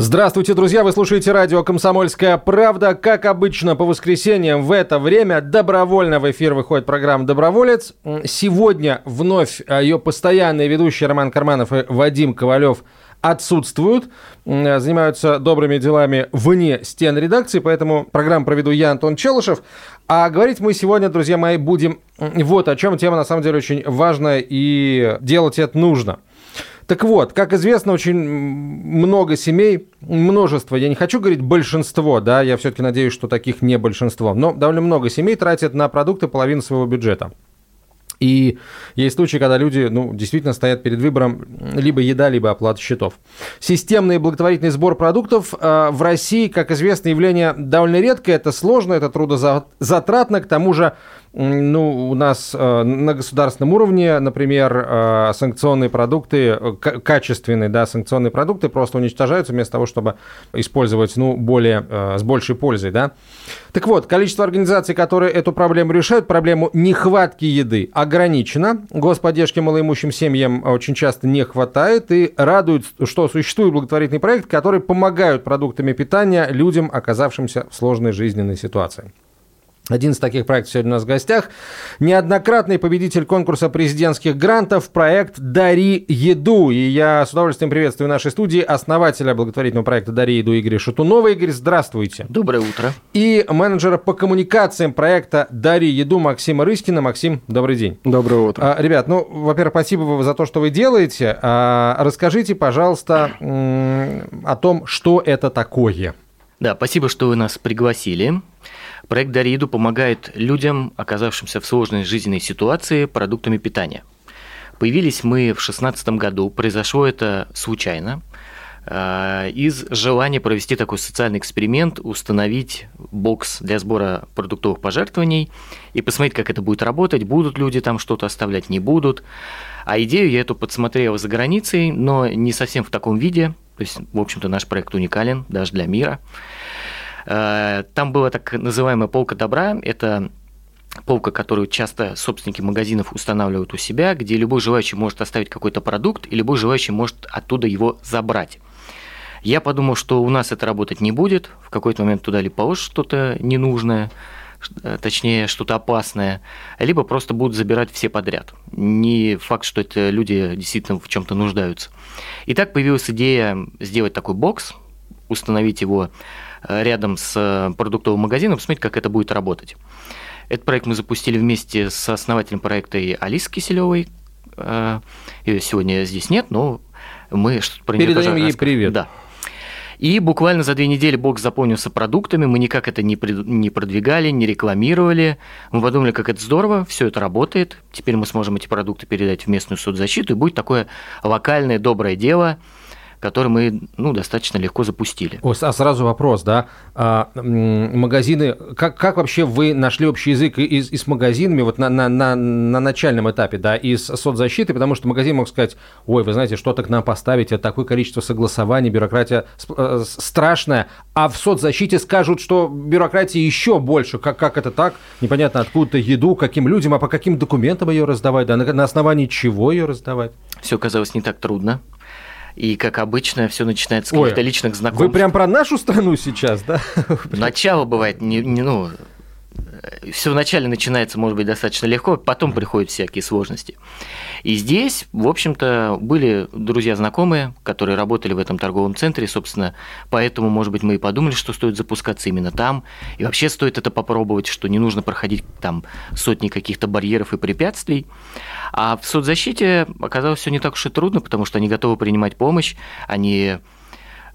Здравствуйте, друзья! Вы слушаете радио «Комсомольская правда». Как обычно, по воскресеньям в это время добровольно в эфир выходит программа «Доброволец». Сегодня вновь а, ее постоянные ведущие Роман Карманов и Вадим Ковалев отсутствуют, м, занимаются добрыми делами вне стен редакции, поэтому программу проведу я, Антон Челышев. А говорить мы сегодня, друзья мои, будем вот о чем. Тема на самом деле очень важная и делать это нужно. Так вот, как известно, очень много семей, множество, я не хочу говорить большинство, да, я все-таки надеюсь, что таких не большинство, но довольно много семей тратят на продукты половину своего бюджета. И есть случаи, когда люди ну, действительно стоят перед выбором либо еда, либо оплата счетов. Системный благотворительный сбор продуктов э, в России, как известно, явление довольно редкое, это сложно, это трудозатратно, к тому же ну, у нас э, на государственном уровне, например, э, санкционные продукты, э, качественные да, санкционные продукты просто уничтожаются вместо того, чтобы использовать ну, более, э, с большей пользой. Да? Так вот, количество организаций, которые эту проблему решают, проблему нехватки еды, ограничено. Господдержки малоимущим семьям очень часто не хватает. И радует, что существует благотворительный проект, который помогают продуктами питания людям, оказавшимся в сложной жизненной ситуации. Один из таких проектов сегодня у нас в гостях. Неоднократный победитель конкурса президентских грантов, проект «Дари еду». И я с удовольствием приветствую в нашей студии основателя благотворительного проекта «Дари еду» Игоря Шатунова. Игорь, здравствуйте. Доброе утро. И менеджера по коммуникациям проекта «Дари еду» Максима Рыскина. Максим, добрый день. Доброе утро. А, ребят, ну, во-первых, спасибо вам за то, что вы делаете. А, расскажите, пожалуйста, о том, что это такое. Да, спасибо, что вы нас пригласили. Проект «Дари еду» помогает людям, оказавшимся в сложной жизненной ситуации, продуктами питания. Появились мы в 2016 году, произошло это случайно, э, из желания провести такой социальный эксперимент, установить бокс для сбора продуктовых пожертвований и посмотреть, как это будет работать, будут люди там что-то оставлять, не будут. А идею я эту подсмотрел за границей, но не совсем в таком виде. То есть, в общем-то, наш проект уникален даже для мира. Э, Там была так называемая полка добра. Это полка, которую часто собственники магазинов устанавливают у себя, где любой желающий может оставить какой-то продукт, и любой желающий может оттуда его забрать. Я подумал, что у нас это работать не будет. В какой-то момент туда либо положишь что-то ненужное, э, точнее, что-то опасное, либо просто будут забирать все подряд. Не факт, что это люди действительно в чем-то нуждаются. И так появилась идея сделать такой бокс, установить его рядом с э, продуктовым магазином, посмотреть, как это будет работать. Этот проект мы запустили вместе с основателем проекта и Алисой Киселевой. Ее сегодня здесь нет, но мы что-то про неё Передаем ей расскажем. привет. Да. И буквально за две недели бокс заполнился продуктами, мы никак это не, не продвигали, не рекламировали. Мы подумали, как это здорово, все это работает. Теперь мы сможем эти продукты передать в местную соцзащиту, и будет такое локальное доброе дело, которое мы ну, достаточно легко запустили. О, а сразу вопрос, да? А, магазины, как, как вообще вы нашли общий язык и, и с магазинами вот на, на, на, на начальном этапе, да, из соцзащиты, потому что магазин мог сказать, ой, вы знаете, что-то к нам поставить, это такое количество согласований, бюрократия э, с- страшная, а в соцзащите скажут, что бюрократии еще больше, как, как это так, непонятно откуда еду, каким людям, а по каким документам ее раздавать, да, на, на основании чего ее раздавать? Все оказалось не так трудно. И, как обычно, все начинается с каких-то личных знакомств. Вы прям про нашу страну сейчас, да? Начало бывает, не, не, ну, все вначале начинается, может быть, достаточно легко, потом приходят всякие сложности. И здесь, в общем-то, были друзья знакомые, которые работали в этом торговом центре, собственно, поэтому, может быть, мы и подумали, что стоит запускаться именно там, и вообще стоит это попробовать, что не нужно проходить там сотни каких-то барьеров и препятствий. А в соцзащите оказалось все не так уж и трудно, потому что они готовы принимать помощь, они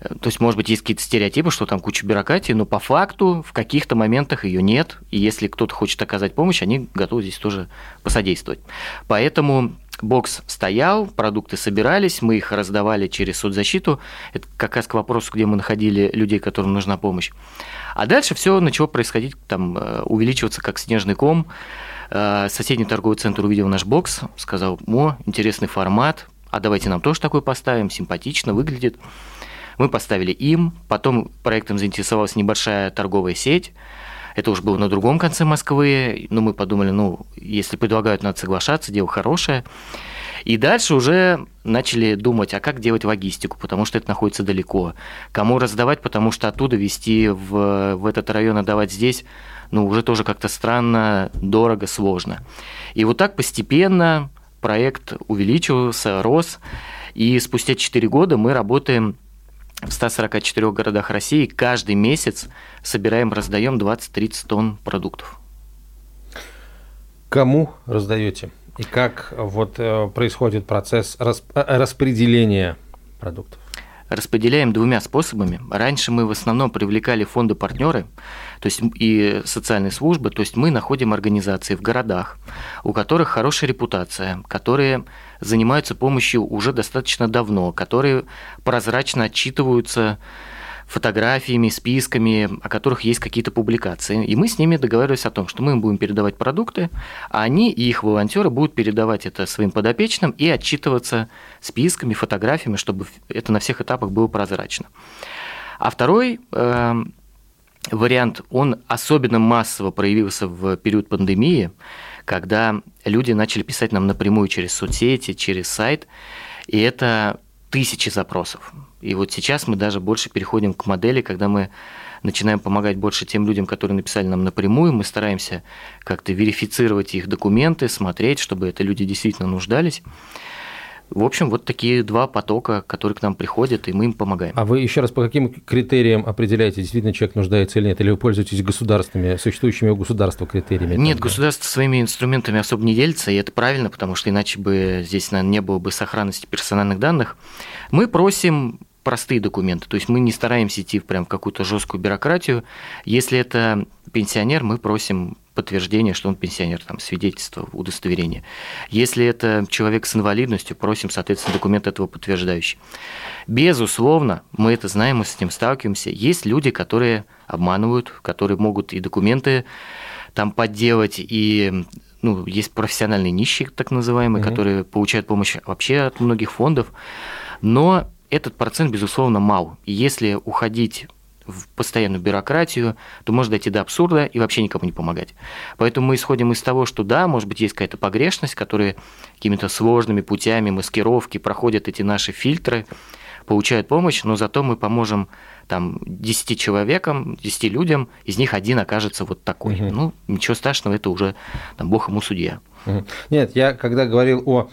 то есть, может быть, есть какие-то стереотипы, что там куча бюрократии, но по факту в каких-то моментах ее нет. И если кто-то хочет оказать помощь, они готовы здесь тоже посодействовать. Поэтому бокс стоял, продукты собирались, мы их раздавали через соцзащиту. Это как раз к вопросу, где мы находили людей, которым нужна помощь. А дальше все начало происходить, там, э, увеличиваться как снежный ком. Э, соседний торговый центр увидел наш бокс, сказал, о, интересный формат, а давайте нам тоже такой поставим, симпатично выглядит. Мы поставили им, потом проектом заинтересовалась небольшая торговая сеть, это уже было на другом конце Москвы, но мы подумали, ну, если предлагают, надо соглашаться, дело хорошее. И дальше уже начали думать, а как делать логистику, потому что это находится далеко. Кому раздавать, потому что оттуда везти в, в этот район, отдавать здесь, ну, уже тоже как-то странно, дорого, сложно. И вот так постепенно проект увеличивался, рос, и спустя 4 года мы работаем в 144 городах России каждый месяц собираем, раздаем 20-30 тонн продуктов. Кому раздаете? И как вот э, происходит процесс э, распределения продуктов? Распределяем двумя способами. Раньше мы в основном привлекали фонды-партнеры, то есть и социальные службы, то есть мы находим организации в городах, у которых хорошая репутация, которые занимаются помощью уже достаточно давно, которые прозрачно отчитываются фотографиями, списками, о которых есть какие-то публикации. И мы с ними договаривались о том, что мы им будем передавать продукты, а они и их волонтеры будут передавать это своим подопечным и отчитываться списками, фотографиями, чтобы это на всех этапах было прозрачно. А второй э, вариант, он особенно массово проявился в период пандемии, когда люди начали писать нам напрямую через соцсети, через сайт, и это тысячи запросов. И вот сейчас мы даже больше переходим к модели, когда мы начинаем помогать больше тем людям, которые написали нам напрямую. Мы стараемся как-то верифицировать их документы, смотреть, чтобы это люди действительно нуждались. В общем, вот такие два потока, которые к нам приходят, и мы им помогаем. А вы еще раз по каким критериям определяете, действительно человек нуждается или нет? Или вы пользуетесь государственными, существующими у государства критериями? Нет, там, государство своими инструментами особо не делится, и это правильно, потому что иначе бы здесь, наверное, не было бы сохранности персональных данных. Мы просим простые документы. То есть мы не стараемся идти прям в какую-то жесткую бюрократию. Если это пенсионер, мы просим подтверждение, что он пенсионер, там, свидетельство, удостоверение. Если это человек с инвалидностью, просим, соответственно, документ этого подтверждающий. Безусловно, мы это знаем, мы с этим сталкиваемся. Есть люди, которые обманывают, которые могут и документы там подделать, и ну, есть профессиональные нищие, так называемые, угу. которые получают помощь вообще от многих фондов. Но этот процент, безусловно, мал. И если уходить в постоянную бюрократию, то может дойти до абсурда и вообще никому не помогать. Поэтому мы исходим из того, что да, может быть, есть какая-то погрешность, которая какими-то сложными путями маскировки проходят эти наши фильтры, получают помощь, но зато мы поможем там 10 человекам, 10 людям, из них один окажется вот такой. Угу. Ну, ничего страшного, это уже там, бог ему судья. Нет, я когда говорил о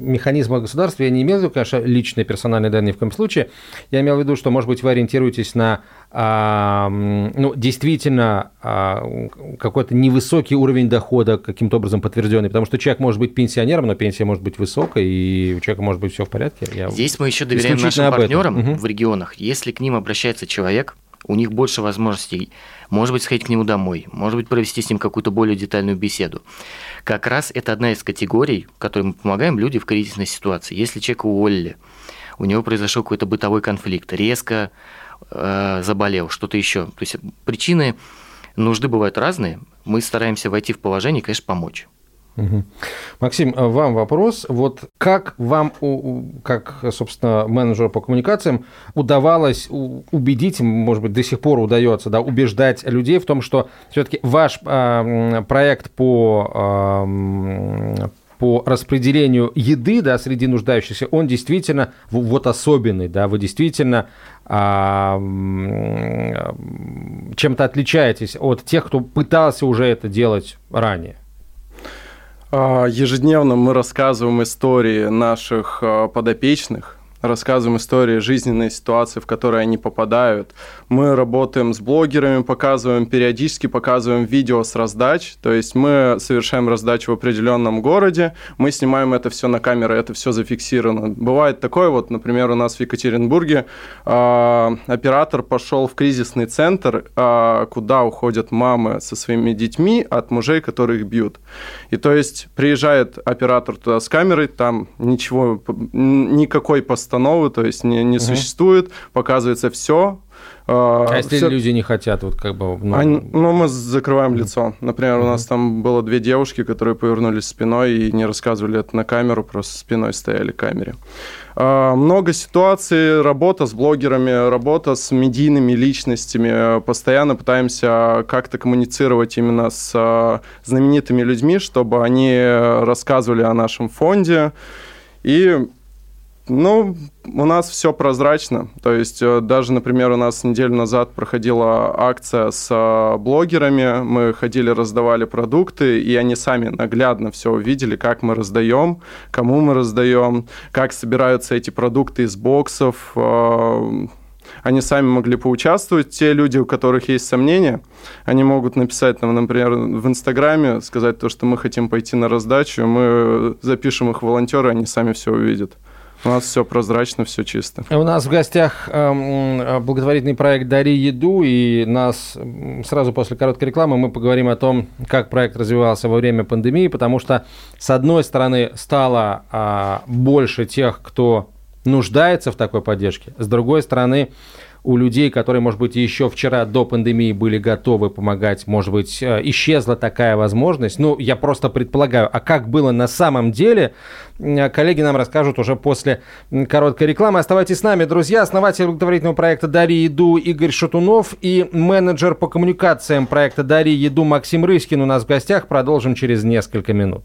механизмах государства, я не имел в виду, конечно, личные персональные данные в коем случае. Я имел в виду, что, может быть, вы ориентируетесь на а, ну, действительно а, какой-то невысокий уровень дохода каким-то образом подтвержденный, потому что человек может быть пенсионером, но пенсия может быть высокой, и у человека может быть все в порядке. Я Здесь мы еще доверяем нашим партнерам угу. в регионах. Если к ним обращается человек, у них больше возможностей, может быть, сходить к нему домой, может быть, провести с ним какую-то более детальную беседу. Как раз это одна из категорий, которой мы помогаем люди в кризисной ситуации. Если человека уволили, у него произошел какой-то бытовой конфликт, резко э, заболел, что-то еще. То есть причины нужды бывают разные. Мы стараемся войти в положение конечно, помочь. Максим, а вам вопрос. Вот как вам, как, собственно, менеджеру по коммуникациям, удавалось убедить, может быть, до сих пор удается, да, убеждать людей в том, что все-таки ваш э, проект по э, по распределению еды да, среди нуждающихся, он действительно вот особенный, да, вы действительно а, чем-то отличаетесь от тех, кто пытался уже это делать ранее. А, ежедневно мы рассказываем истории наших а, подопечных, рассказываем истории, жизненные ситуации, в которые они попадают. Мы работаем с блогерами, показываем, периодически показываем видео с раздач, то есть мы совершаем раздачу в определенном городе, мы снимаем это все на камеру, это все зафиксировано. Бывает такое, вот, например, у нас в Екатеринбурге э, оператор пошел в кризисный центр, э, куда уходят мамы со своими детьми от мужей, которые их бьют. И то есть приезжает оператор туда с камерой, там ничего, никакой постановы, то есть не, не угу. существует, показывается все, а, а если все... люди не хотят, вот как бы... Ну, Они, ну мы закрываем лицо. Например, у нас там было две девушки, которые повернулись спиной и не рассказывали это на камеру, просто спиной стояли к камере. А, много ситуаций, работа с блогерами, работа с медийными личностями. Постоянно пытаемся как-то коммуницировать именно с а, знаменитыми людьми, чтобы они рассказывали о нашем фонде. И ну, у нас все прозрачно. То есть э, даже, например, у нас неделю назад проходила акция с э, блогерами. Мы ходили, раздавали продукты, и они сами наглядно все увидели, как мы раздаем, кому мы раздаем, как собираются эти продукты из боксов. Э, они сами могли поучаствовать. Те люди, у которых есть сомнения, они могут написать нам, например, в Инстаграме, сказать то, что мы хотим пойти на раздачу, мы запишем их волонтеры, они сами все увидят. У нас все прозрачно, все чисто. У нас в гостях э, благотворительный проект «Дари еду», и нас сразу после короткой рекламы мы поговорим о том, как проект развивался во время пандемии, потому что, с одной стороны, стало э, больше тех, кто нуждается в такой поддержке, с другой стороны, у людей, которые, может быть, еще вчера до пандемии были готовы помогать, может быть, э, исчезла такая возможность. Ну, я просто предполагаю, а как было на самом деле, коллеги нам расскажут уже после короткой рекламы. Оставайтесь с нами, друзья. Основатель благотворительного проекта «Дари еду» Игорь Шатунов и менеджер по коммуникациям проекта «Дари еду» Максим Рыскин у нас в гостях. Продолжим через несколько минут.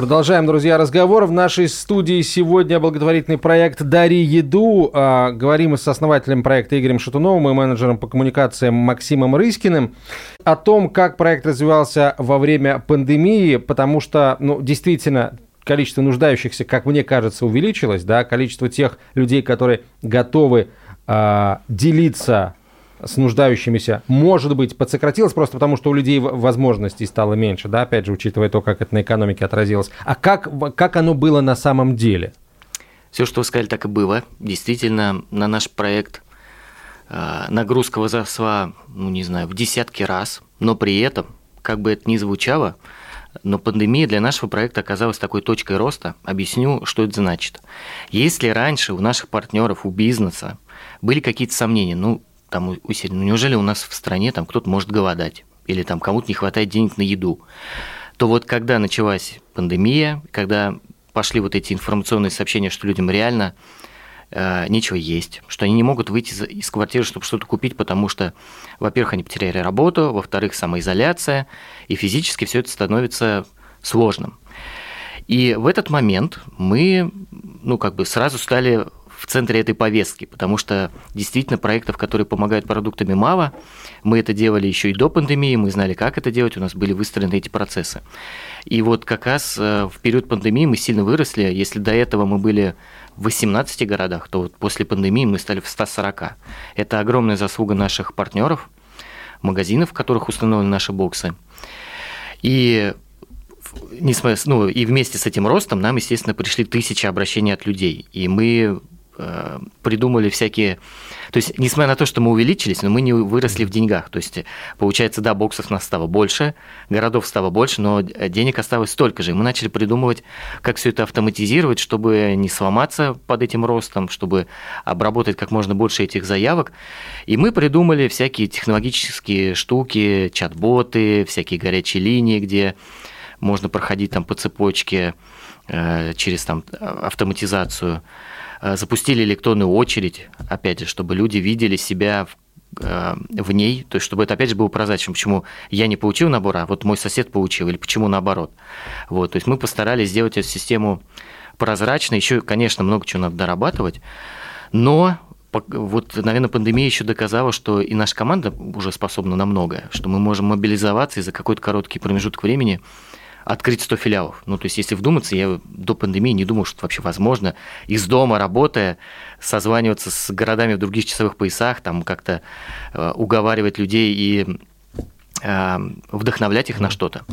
Продолжаем, друзья, разговор. В нашей студии сегодня благотворительный проект «Дари еду». А, говорим мы с основателем проекта Игорем Шатуновым и менеджером по коммуникациям Максимом Рыскиным о том, как проект развивался во время пандемии, потому что, ну, действительно, количество нуждающихся, как мне кажется, увеличилось, да, количество тех людей, которые готовы э, делиться с нуждающимися, может быть, подсократилось просто потому, что у людей возможностей стало меньше, да, опять же, учитывая то, как это на экономике отразилось. А как, как оно было на самом деле? Все, что вы сказали, так и было. Действительно, на наш проект э, нагрузка возросла, ну, не знаю, в десятки раз, но при этом, как бы это ни звучало, но пандемия для нашего проекта оказалась такой точкой роста. Объясню, что это значит. Если раньше у наших партнеров, у бизнеса были какие-то сомнения, ну, там усиленно. Ну, неужели у нас в стране там кто-то может голодать? Или там кому-то не хватает денег на еду? То вот когда началась пандемия, когда пошли вот эти информационные сообщения, что людям реально э, нечего есть, что они не могут выйти из квартиры, чтобы что-то купить, потому что, во-первых, они потеряли работу, во-вторых, самоизоляция, и физически все это становится сложным. И в этот момент мы, ну, как бы сразу стали в центре этой повестки, потому что действительно проектов, которые помогают продуктами мало. Мы это делали еще и до пандемии, мы знали, как это делать, у нас были выстроены эти процессы. И вот как раз э, в период пандемии мы сильно выросли. Если до этого мы были в 18 городах, то вот после пандемии мы стали в 140. Это огромная заслуга наших партнеров, магазинов, в которых установлены наши боксы. И несмотря, ну, и вместе с этим ростом нам, естественно, пришли тысячи обращений от людей. И мы придумали всякие... То есть, несмотря на то, что мы увеличились, но мы не выросли в деньгах. То есть, получается, да, боксов нас стало больше, городов стало больше, но денег осталось столько же. И мы начали придумывать, как все это автоматизировать, чтобы не сломаться под этим ростом, чтобы обработать как можно больше этих заявок. И мы придумали всякие технологические штуки, чат-боты, всякие горячие линии, где можно проходить там по цепочке э, через там автоматизацию запустили электронную очередь, опять же, чтобы люди видели себя в в ней, то есть чтобы это опять же было прозрачно, почему я не получил набор, а вот мой сосед получил, или почему наоборот. Вот, то есть мы постарались сделать эту систему прозрачной, еще, конечно, много чего надо дорабатывать, но вот, наверное, пандемия еще доказала, что и наша команда уже способна на многое, что мы можем мобилизоваться и за какой-то короткий промежуток времени открыть 100 филиалов. Ну, то есть, если вдуматься, я до пандемии не думал, что это вообще возможно из дома, работая, созваниваться с городами в других часовых поясах, там как-то э, уговаривать людей и э, вдохновлять их на что-то.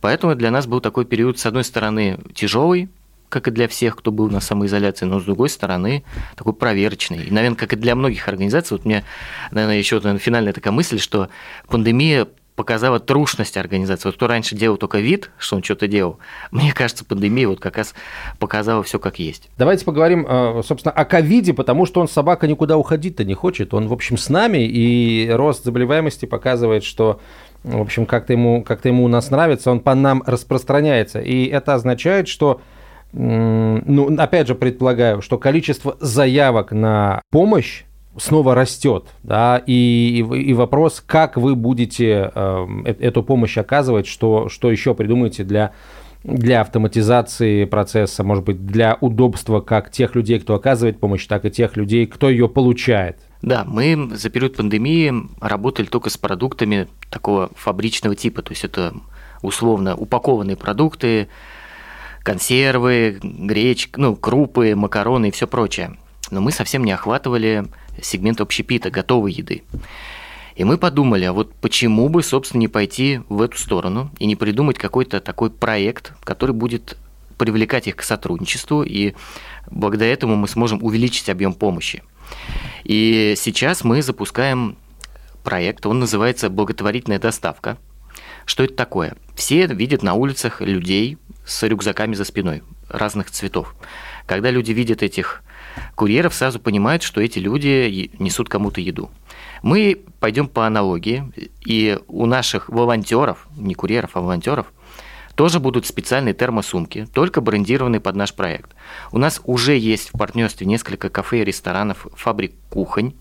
Поэтому для нас был такой период, с одной стороны, тяжелый, как и для всех, кто был на самоизоляции, но с другой стороны, такой проверочный. И, наверное, как и для многих организаций, вот у меня, наверное, еще наверное, финальная такая мысль, что пандемия показала трушность организации. Вот кто раньше делал только вид, что он что-то делал, мне кажется, пандемия вот как раз показала все как есть. Давайте поговорим, э, собственно, о ковиде, потому что он, собака, никуда уходить-то не хочет. Он, в общем, с нами, и рост заболеваемости показывает, что в общем, как-то ему, как ему у нас нравится, он по нам распространяется. И это означает, что ну, опять же, предполагаю, что количество заявок на помощь снова растет, да, и, и вопрос, как вы будете э, эту помощь оказывать, что, что еще придумаете для, для автоматизации процесса, может быть, для удобства как тех людей, кто оказывает помощь, так и тех людей, кто ее получает. Да, мы за период пандемии работали только с продуктами такого фабричного типа, то есть это условно упакованные продукты, консервы, гречка, ну, крупы, макароны и все прочее. Но мы совсем не охватывали сегмент общепита, готовой еды. И мы подумали, а вот почему бы, собственно, не пойти в эту сторону и не придумать какой-то такой проект, который будет привлекать их к сотрудничеству, и благодаря этому мы сможем увеличить объем помощи. И сейчас мы запускаем проект, он называется «Благотворительная доставка». Что это такое? Все видят на улицах людей с рюкзаками за спиной разных цветов. Когда люди видят этих курьеров, сразу понимают, что эти люди несут кому-то еду. Мы пойдем по аналогии, и у наших волонтеров, не курьеров, а волонтеров, тоже будут специальные термосумки, только брендированные под наш проект. У нас уже есть в партнерстве несколько кафе и ресторанов, фабрик кухонь,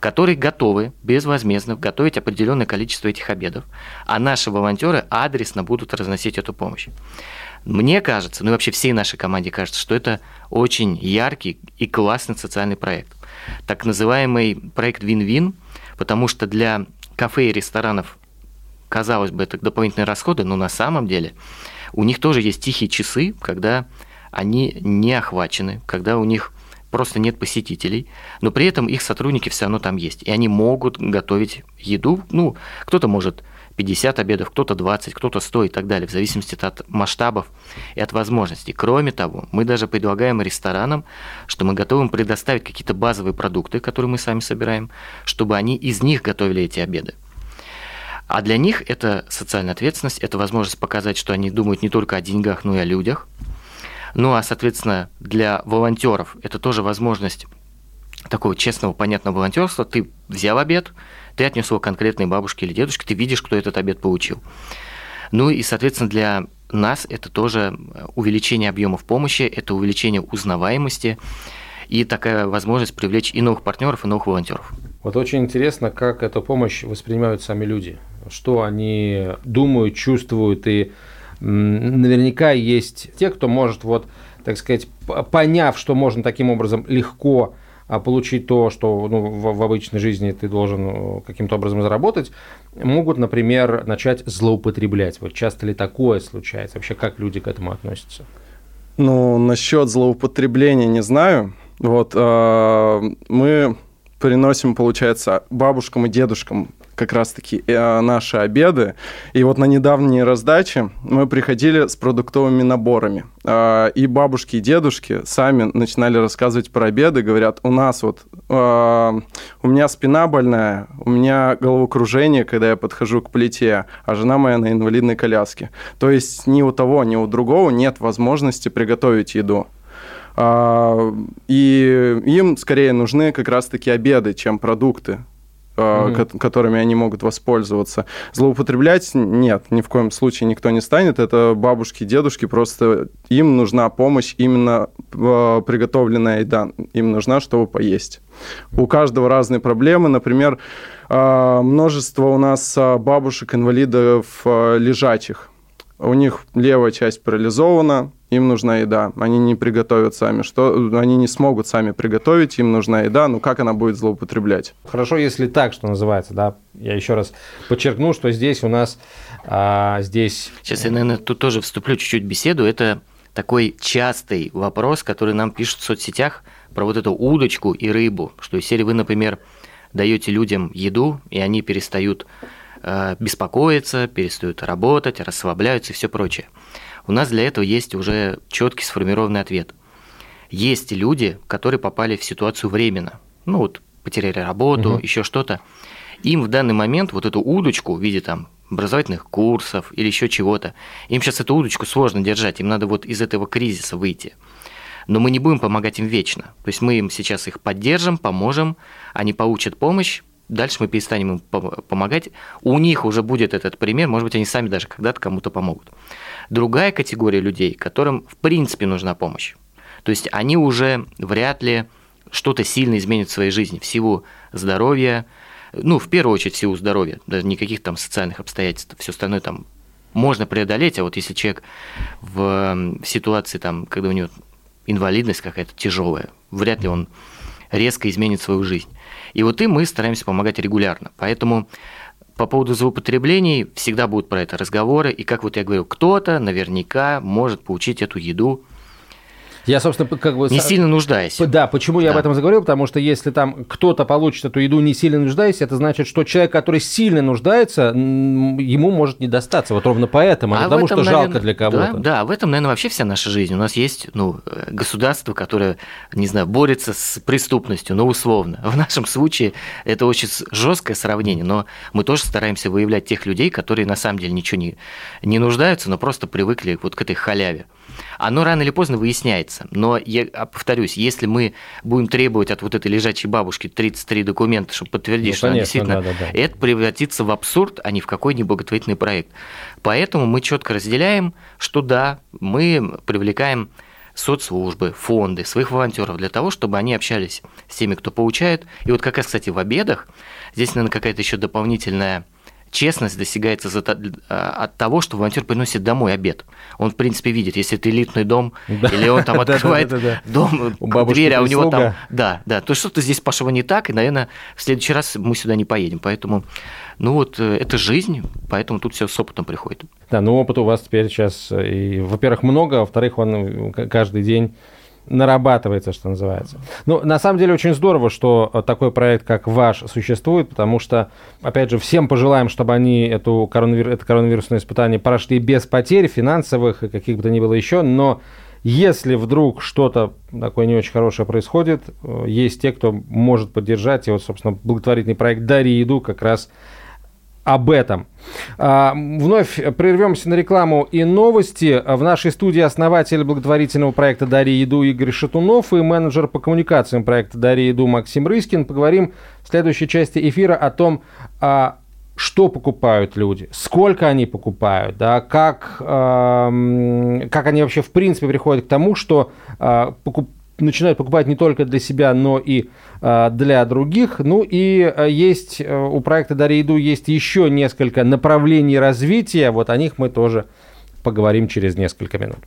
которые готовы безвозмездно готовить определенное количество этих обедов, а наши волонтеры адресно будут разносить эту помощь. Мне кажется, ну и вообще всей нашей команде кажется, что это очень яркий и классный социальный проект. Так называемый проект Вин-Вин, потому что для кафе и ресторанов, казалось бы, это дополнительные расходы, но на самом деле у них тоже есть тихие часы, когда они не охвачены, когда у них просто нет посетителей, но при этом их сотрудники все равно там есть, и они могут готовить еду. Ну, кто-то может 50 обедов, кто-то 20, кто-то 100 и так далее, в зависимости от масштабов и от возможностей. Кроме того, мы даже предлагаем ресторанам, что мы готовы предоставить какие-то базовые продукты, которые мы сами собираем, чтобы они из них готовили эти обеды. А для них это социальная ответственность, это возможность показать, что они думают не только о деньгах, но и о людях. Ну а, соответственно, для волонтеров это тоже возможность такого честного, понятного волонтерства. Ты взял обед, ты отнес его конкретной бабушке или дедушке, ты видишь, кто этот обед получил. Ну и, соответственно, для нас это тоже увеличение объемов помощи, это увеличение узнаваемости и такая возможность привлечь и новых партнеров, и новых волонтеров. Вот очень интересно, как эту помощь воспринимают сами люди, что они думают, чувствуют, и наверняка есть те, кто может вот, так сказать, поняв, что можно таким образом легко а получить то, что ну, в, в обычной жизни ты должен э, каким-то образом заработать, могут, например, начать злоупотреблять. Вот часто ли такое случается? Вообще, как люди к этому относятся? Ну, насчет злоупотребления не знаю. Вот э, мы приносим, получается, бабушкам и дедушкам как раз-таки э, наши обеды. И вот на недавней раздаче мы приходили с продуктовыми наборами. Э, и бабушки, и дедушки сами начинали рассказывать про обеды, говорят, у нас вот, э, у меня спина больная, у меня головокружение, когда я подхожу к плите, а жена моя на инвалидной коляске. То есть ни у того, ни у другого нет возможности приготовить еду. И им скорее нужны как раз-таки обеды, чем продукты. Угу. которыми они могут воспользоваться. Злоупотреблять нет, ни в коем случае никто не станет. Это бабушки, дедушки, просто им нужна помощь, именно э, приготовленная еда. Им нужна, чтобы поесть. У каждого разные проблемы. Например, э, множество у нас бабушек-инвалидов лежачих. У них левая часть парализована, им нужна еда. Они не приготовят сами, что они не смогут сами приготовить, им нужна еда, ну как она будет злоупотреблять? Хорошо, если так, что называется, да. Я еще раз подчеркну, что здесь у нас а, здесь. Сейчас я, наверное, тут тоже вступлю чуть-чуть в беседу. Это такой частый вопрос, который нам пишут в соцсетях про вот эту удочку и рыбу, что если вы, например, даете людям еду, и они перестают э, беспокоиться, перестают работать, расслабляются и все прочее у нас для этого есть уже четкий сформированный ответ. Есть люди, которые попали в ситуацию временно. Ну вот, потеряли работу, угу. еще что-то. Им в данный момент вот эту удочку в виде там образовательных курсов или еще чего-то, им сейчас эту удочку сложно держать, им надо вот из этого кризиса выйти. Но мы не будем помогать им вечно. То есть мы им сейчас их поддержим, поможем, они получат помощь, дальше мы перестанем им помогать. У них уже будет этот пример, может быть, они сами даже когда-то кому-то помогут другая категория людей, которым в принципе нужна помощь. То есть они уже вряд ли что-то сильно изменят в своей жизни, в силу здоровья, ну, в первую очередь в силу здоровья, даже никаких там социальных обстоятельств, все остальное там можно преодолеть, а вот если человек в ситуации, там, когда у него инвалидность какая-то тяжелая, вряд ли он резко изменит свою жизнь. И вот им мы стараемся помогать регулярно. Поэтому по поводу злоупотреблений всегда будут про это разговоры. И как вот я говорю, кто-то наверняка может получить эту еду я, собственно, как бы... Не сильно нуждаясь. Да, почему я да. об этом заговорил? Потому что если там кто-то получит эту еду не сильно нуждаясь, это значит, что человек, который сильно нуждается, ему может не достаться. Вот ровно поэтому, а, а потому этом, что наверное, жалко для кого-то. Да, да, в этом, наверное, вообще вся наша жизнь. У нас есть ну, государство, которое, не знаю, борется с преступностью, но условно. В нашем случае это очень жесткое сравнение, но мы тоже стараемся выявлять тех людей, которые на самом деле ничего не, не нуждаются, но просто привыкли вот к этой халяве оно рано или поздно выясняется. Но я повторюсь, если мы будем требовать от вот этой лежачей бабушки 33 документа, чтобы подтвердить, ну, что конечно, она действительно, да, да, да. это превратится в абсурд, а не в какой-нибудь благотворительный проект. Поэтому мы четко разделяем, что да, мы привлекаем соцслужбы, фонды, своих волонтеров для того, чтобы они общались с теми, кто получает. И вот как раз, кстати, в обедах здесь, наверное, какая-то еще дополнительная честность достигается за, а, от того, что волонтер приносит домой обед. Он, в принципе, видит, если это элитный дом, да. или он там открывает дом, дверь, а у него там... Да, да, то что-то здесь пошло не так, и, наверное, в следующий раз мы сюда не поедем. Поэтому, ну вот, э, это жизнь, поэтому тут все с опытом приходит. Да, ну опыт у вас теперь сейчас, э, и, во-первых, много, а во-вторых, он э, каждый день нарабатывается, что называется. Ну, на самом деле очень здорово, что э, такой проект, как ваш, существует, потому что, опять же, всем пожелаем, чтобы они эту коронавир... это коронавирусное испытание прошли без потерь финансовых и каких бы то ни было еще, но если вдруг что-то такое не очень хорошее происходит, э, есть те, кто может поддержать, и вот, собственно, благотворительный проект «Дари еду» как раз об этом. А, вновь прервемся на рекламу и новости. В нашей студии основатель благотворительного проекта «Дарья еду» Игорь Шатунов и менеджер по коммуникациям проекта «Дарья еду» Максим Рыскин. Поговорим в следующей части эфира о том, а, что покупают люди, сколько они покупают, да, как, э, как они вообще в принципе приходят к тому, что э, покуп, начинают покупать не только для себя, но и для других. Ну и э, есть э, у проекта «Дарья еду» есть еще несколько направлений развития. Вот о них мы тоже поговорим через несколько минут.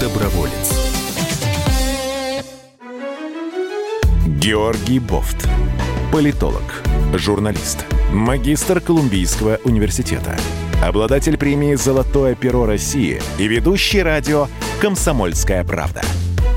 Доброволец. Георгий Бофт. Политолог, журналист, магистр Колумбийского университета, обладатель премии «Золотое перо России» и ведущий радио «Комсомольская правда».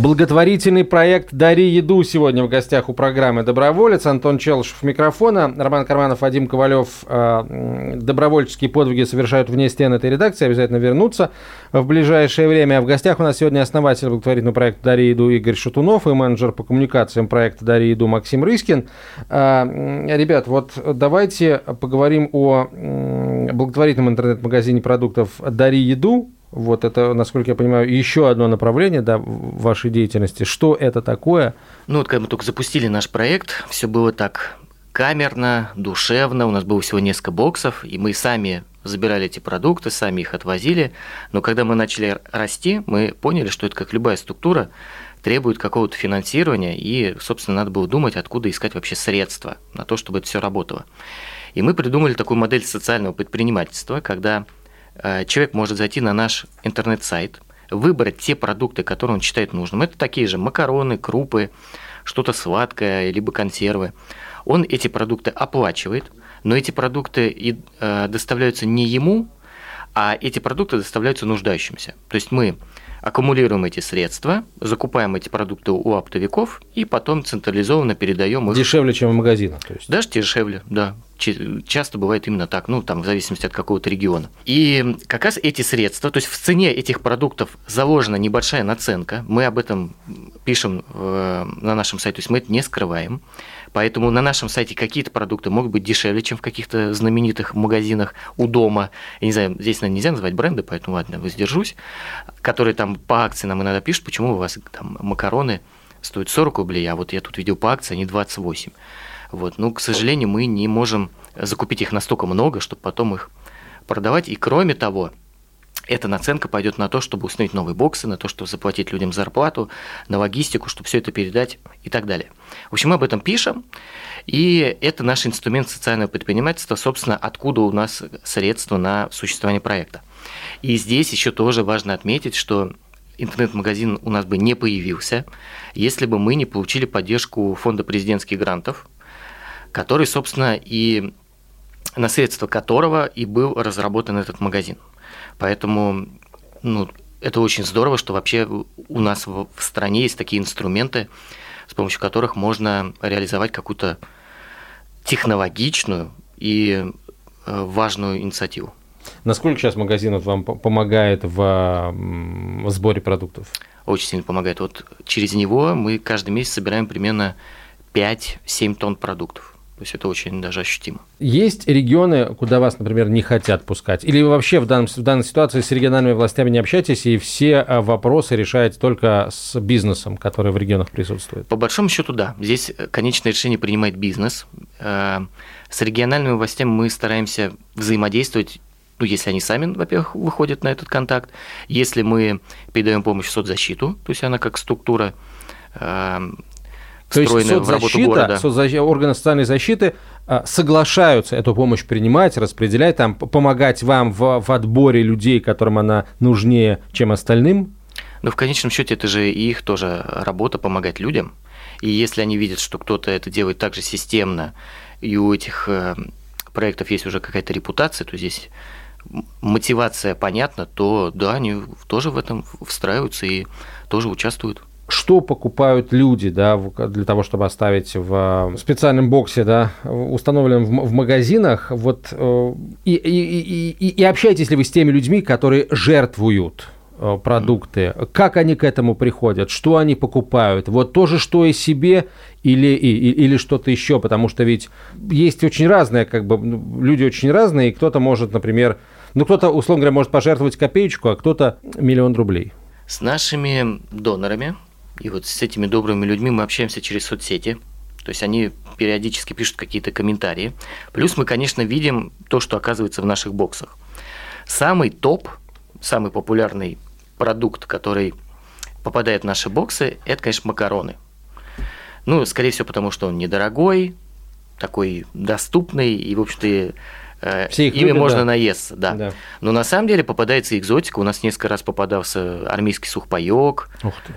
Благотворительный проект «Дари еду» сегодня в гостях у программы «Доброволец». Антон Челышев микрофона, Роман Карманов, Вадим Ковалев. Э, добровольческие подвиги совершают вне стен этой редакции. Обязательно вернутся в ближайшее время. В гостях у нас сегодня основатель благотворительного проекта «Дари еду» Игорь Шатунов и менеджер по коммуникациям проекта «Дари еду» Максим Рыскин. Э, ребят, вот давайте поговорим о благотворительном интернет-магазине продуктов «Дари еду». Вот это, насколько я понимаю, еще одно направление да, вашей деятельности. Что это такое? Ну, вот когда мы только запустили наш проект, все было так камерно, душевно. У нас было всего несколько боксов, и мы сами забирали эти продукты, сами их отвозили. Но когда мы начали расти, мы поняли, что это как любая структура, требует какого-то финансирования, и, собственно, надо было думать, откуда искать вообще средства на то, чтобы это все работало. И мы придумали такую модель социального предпринимательства, когда человек может зайти на наш интернет-сайт, выбрать те продукты, которые он считает нужным. Это такие же макароны, крупы, что-то сладкое, либо консервы. Он эти продукты оплачивает, но эти продукты и, э, доставляются не ему, а эти продукты доставляются нуждающимся. То есть мы аккумулируем эти средства, закупаем эти продукты у оптовиков и потом централизованно передаем их. Дешевле, чем в магазинах, то есть. Даже дешевле, да. Часто бывает именно так, ну, там, в зависимости от какого-то региона. И как раз эти средства, то есть в цене этих продуктов заложена небольшая наценка, мы об этом пишем э, на нашем сайте, то есть мы это не скрываем. Поэтому на нашем сайте какие-то продукты могут быть дешевле, чем в каких-то знаменитых магазинах у дома. Я не знаю, здесь, наверное, нельзя назвать бренды, поэтому ладно, воздержусь. Которые там по акции нам иногда пишут, почему у вас там макароны стоят 40 рублей, а вот я тут видел по акции, они 28. Вот. Ну, к сожалению, мы не можем закупить их настолько много, чтобы потом их продавать. И кроме того, эта наценка пойдет на то, чтобы установить новые боксы, на то, чтобы заплатить людям зарплату, на логистику, чтобы все это передать и так далее. В общем, мы об этом пишем, и это наш инструмент социального предпринимательства, собственно, откуда у нас средства на существование проекта. И здесь еще тоже важно отметить, что интернет-магазин у нас бы не появился, если бы мы не получили поддержку фонда президентских грантов, который, собственно, и на средства которого и был разработан этот магазин. Поэтому ну, это очень здорово, что вообще у нас в стране есть такие инструменты, с помощью которых можно реализовать какую-то технологичную и э, важную инициативу. Насколько сейчас магазин вот вам помогает в, в сборе продуктов? Очень сильно помогает. Вот через него мы каждый месяц собираем примерно 5-7 тонн продуктов. То есть это очень даже ощутимо. Есть регионы, куда вас, например, не хотят пускать? Или вы вообще в, данном, в данной ситуации с региональными властями не общаетесь и все а, вопросы решаете только с бизнесом, который в регионах присутствует? По большому счету, да. Здесь э, конечное решение принимает бизнес. Э, с региональными властями мы стараемся взаимодействовать ну, если они сами, во-первых, выходят на этот контакт, если мы передаем помощь в соцзащиту, то есть она как структура э, то есть соцзащита, соцзащита, органы социальной защиты а, соглашаются эту помощь принимать, распределять, там, помогать вам в, в отборе людей, которым она нужнее, чем остальным? Ну, в конечном счете, это же и их тоже работа помогать людям. И если они видят, что кто-то это делает так же системно, и у этих э, проектов есть уже какая-то репутация, то здесь мотивация понятна, то да, они тоже в этом встраиваются и тоже участвуют что покупают люди, да, для того, чтобы оставить в специальном боксе, да, установленном в, в магазинах, вот, э, и, и, и, и общаетесь ли вы с теми людьми, которые жертвуют э, продукты, как они к этому приходят, что они покупают, вот тоже что и себе или, и, или что-то еще, потому что ведь есть очень разные, как бы, ну, люди очень разные, и кто-то может, например, ну, кто-то, условно говоря, может пожертвовать копеечку, а кто-то миллион рублей. С нашими донорами и вот с этими добрыми людьми мы общаемся через соцсети. То есть они периодически пишут какие-то комментарии. Плюс мы, конечно, видим то, что оказывается в наших боксах. Самый топ, самый популярный продукт, который попадает в наши боксы, это, конечно, макароны. Ну, скорее всего, потому что он недорогой, такой доступный, и, в общем-то, Все их ими любят, можно да. наесться, да. да. Но на самом деле попадается экзотика. У нас несколько раз попадался армейский сухпайок,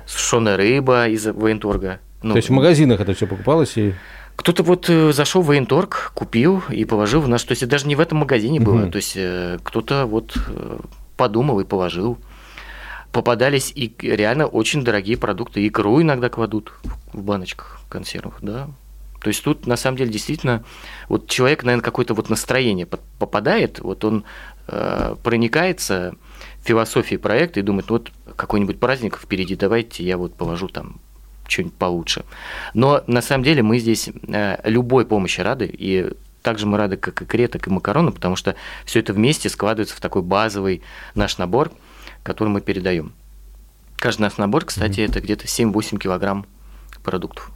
сушеная рыба из военторга. Ну, То есть в магазинах это все покупалось и кто-то вот э, зашел в военторг, купил и положил в наш. То есть это даже не в этом магазине было. Угу. То есть э, кто-то вот подумал и положил. попадались и реально очень дорогие продукты. Икру иногда кладут в баночках консервов, да. То есть тут на самом деле действительно вот человек, наверное, какое-то вот настроение попадает, вот он э, проникается философией проекта и думает, вот какой-нибудь праздник впереди, давайте я вот положу там что-нибудь получше. Но на самом деле мы здесь э, любой помощи рады, и также мы рады как икре, так и макарону, потому что все это вместе складывается в такой базовый наш набор, который мы передаем. Каждый наш набор, кстати, mm-hmm. это где-то 7-8 килограмм продуктов.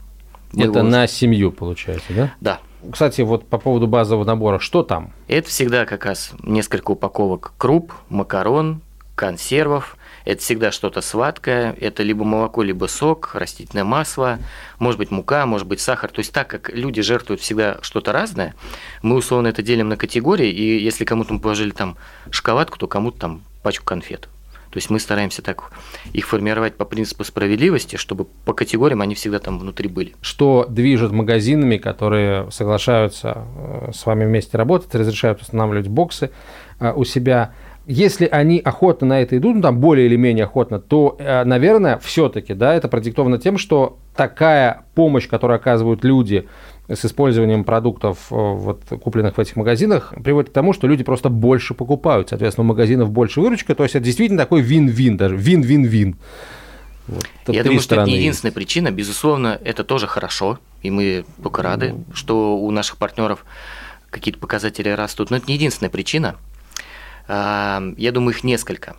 Это на семью получается, да? Да. Кстати, вот по поводу базового набора, что там? Это всегда как раз несколько упаковок круп, макарон, консервов. Это всегда что-то сладкое. Это либо молоко, либо сок, растительное масло, может быть мука, может быть сахар. То есть так как люди жертвуют всегда что-то разное, мы условно это делим на категории. И если кому-то мы положили там шоколадку, то кому-то там пачку конфет. То есть мы стараемся так их формировать по принципу справедливости, чтобы по категориям они всегда там внутри были. Что движет магазинами, которые соглашаются э, с вами вместе работать, разрешают устанавливать боксы э, у себя? Если они охотно на это идут, ну, там более или менее охотно, то, э, наверное, все-таки, да, это продиктовано тем, что такая помощь, которую оказывают люди с использованием продуктов, э, вот, купленных в этих магазинах, приводит к тому, что люди просто больше покупают. Соответственно, у магазинов больше выручка. То есть это действительно такой вин-вин, даже вин-вин-вин. Вот, Я думаю, что это не единственная есть. причина. Безусловно, это тоже хорошо, и мы только рады, mm. что у наших партнеров какие-то показатели растут. Но это не единственная причина. А, я думаю, их несколько.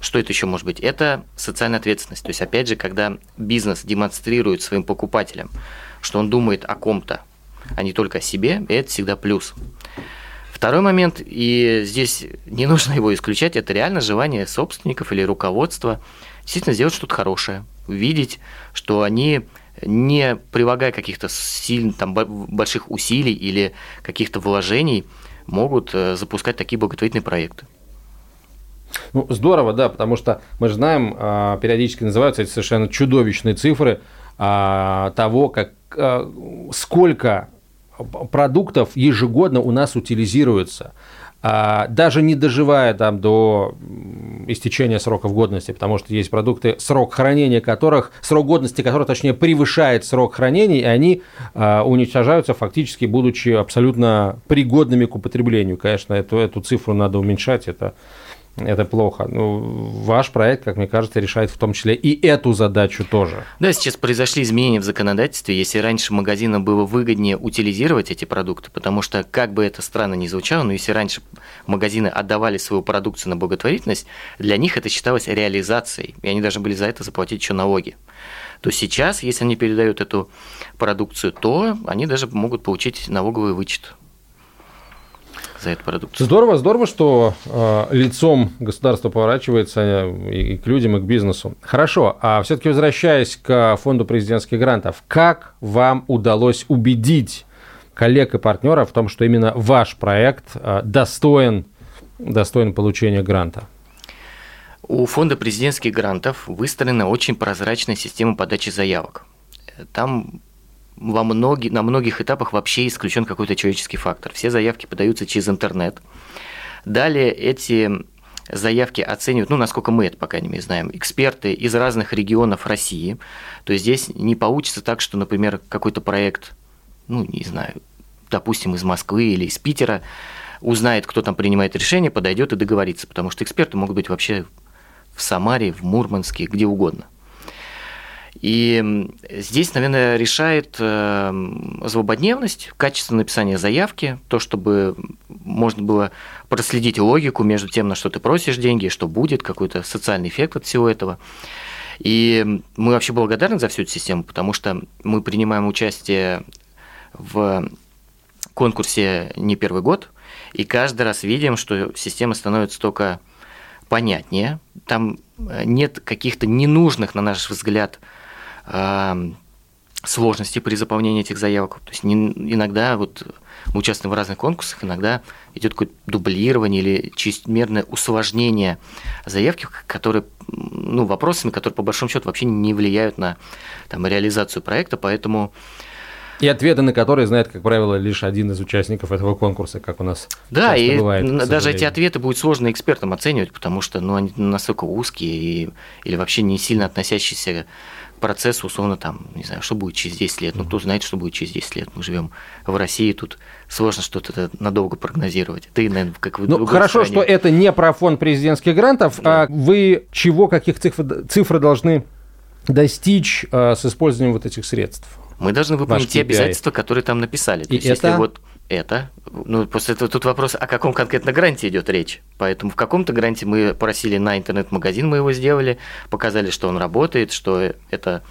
Что это еще может быть? Это социальная ответственность. То есть, опять же, когда бизнес демонстрирует своим покупателям, что он думает о ком-то, а не только о себе, и это всегда плюс. Второй момент, и здесь не нужно его исключать, это реально желание собственников или руководства действительно сделать что-то хорошее, увидеть, что они не прилагая каких-то сильных, там, больших усилий или каких-то вложений, могут э, запускать такие благотворительные проекты. Ну, здорово, да, потому что мы же знаем, а, периодически называются эти совершенно чудовищные цифры а, того, как сколько продуктов ежегодно у нас утилизируется, а, даже не доживая там до истечения сроков годности, потому что есть продукты, срок хранения которых, срок годности которых, точнее, превышает срок хранения, и они а, уничтожаются фактически, будучи абсолютно пригодными к употреблению. Конечно, эту, эту цифру надо уменьшать, это это плохо. Ну, ваш проект, как мне кажется, решает в том числе и эту задачу тоже. Да, сейчас произошли изменения в законодательстве. Если раньше магазинам было выгоднее утилизировать эти продукты, потому что, как бы это странно ни звучало, но если раньше магазины отдавали свою продукцию на благотворительность, для них это считалось реализацией, и они должны были за это заплатить еще налоги то сейчас, если они передают эту продукцию, то они даже могут получить налоговый вычет за эту продукцию. Здорово, здорово, что э, лицом государство поворачивается э, и, и к людям, и к бизнесу. Хорошо, а все-таки возвращаясь к фонду президентских грантов, как вам удалось убедить коллег и партнеров в том, что именно ваш проект э, достоин, достоин получения гранта? У фонда президентских грантов выстроена очень прозрачная система подачи заявок. Там во многих, на многих этапах вообще исключен какой-то человеческий фактор. Все заявки подаются через интернет. Далее эти заявки оценивают, ну, насколько мы это, по крайней мере, знаем, эксперты из разных регионов России. То есть здесь не получится так, что, например, какой-то проект, ну, не знаю, допустим, из Москвы или из Питера, узнает, кто там принимает решение, подойдет и договорится, потому что эксперты могут быть вообще в Самаре, в Мурманске, где угодно. И здесь, наверное, решает э, злободневность, качество написания заявки, то, чтобы можно было проследить логику между тем, на что ты просишь деньги, что будет, какой-то социальный эффект от всего этого. И мы вообще благодарны за всю эту систему, потому что мы принимаем участие в конкурсе не первый год, и каждый раз видим, что система становится только понятнее. Там э, нет каких-то ненужных, на наш взгляд, сложности при заполнении этих заявок. То есть не, иногда вот мы участвуем в разных конкурсах, иногда идет какое-то дублирование или чрезмерное усложнение заявки, которые, ну, вопросами, которые по большому счету вообще не влияют на там, реализацию проекта, поэтому И ответы на которые знает, как правило, лишь один из участников этого конкурса, как у нас Да, и бывает, даже эти ответы будет сложно экспертам оценивать, потому что ну, они настолько узкие и, или вообще не сильно относящиеся к процессу, условно, там, не знаю, что будет через 10 лет. Ну, кто знает, что будет через 10 лет. Мы живем в России, тут сложно что-то надолго прогнозировать. Ты, наверное, как вы Ну, хорошо, стране. что это не про фонд президентских грантов, да. а вы чего, каких цифр, цифры должны достичь а, с использованием вот этих средств? Мы должны выполнить те обязательства, которые там написали. То И есть, это... если вот это, ну, после этого тут вопрос, о каком конкретно гранте идет речь. Поэтому в каком-то гранте мы просили на интернет-магазин, мы его сделали, показали, что он работает, что это...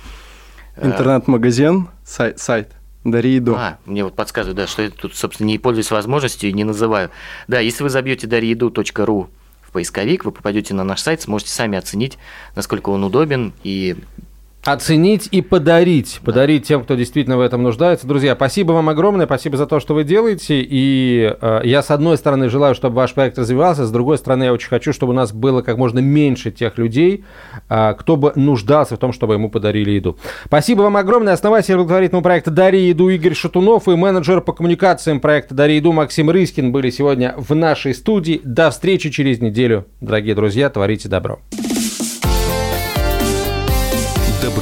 Э, Интернет-магазин, сайт, сайт. Дари еду. А, мне вот подсказывают, да, что я тут, собственно, не пользуюсь возможностью и не называю. Да, если вы забьете дариеду.ру поисковик, вы попадете на наш сайт, сможете сами оценить, насколько он удобен и Оценить и подарить. Да. Подарить тем, кто действительно в этом нуждается. Друзья, спасибо вам огромное, спасибо за то, что вы делаете. И э, я, с одной стороны, желаю, чтобы ваш проект развивался, с другой стороны, я очень хочу, чтобы у нас было как можно меньше тех людей, э, кто бы нуждался в том, чтобы ему подарили еду. Спасибо вам огромное. Основатель благотворительного проекта «Дари еду» Игорь Шатунов и менеджер по коммуникациям проекта «Дари еду» Максим Рыскин были сегодня в нашей студии. До встречи через неделю, дорогие друзья. Творите добро.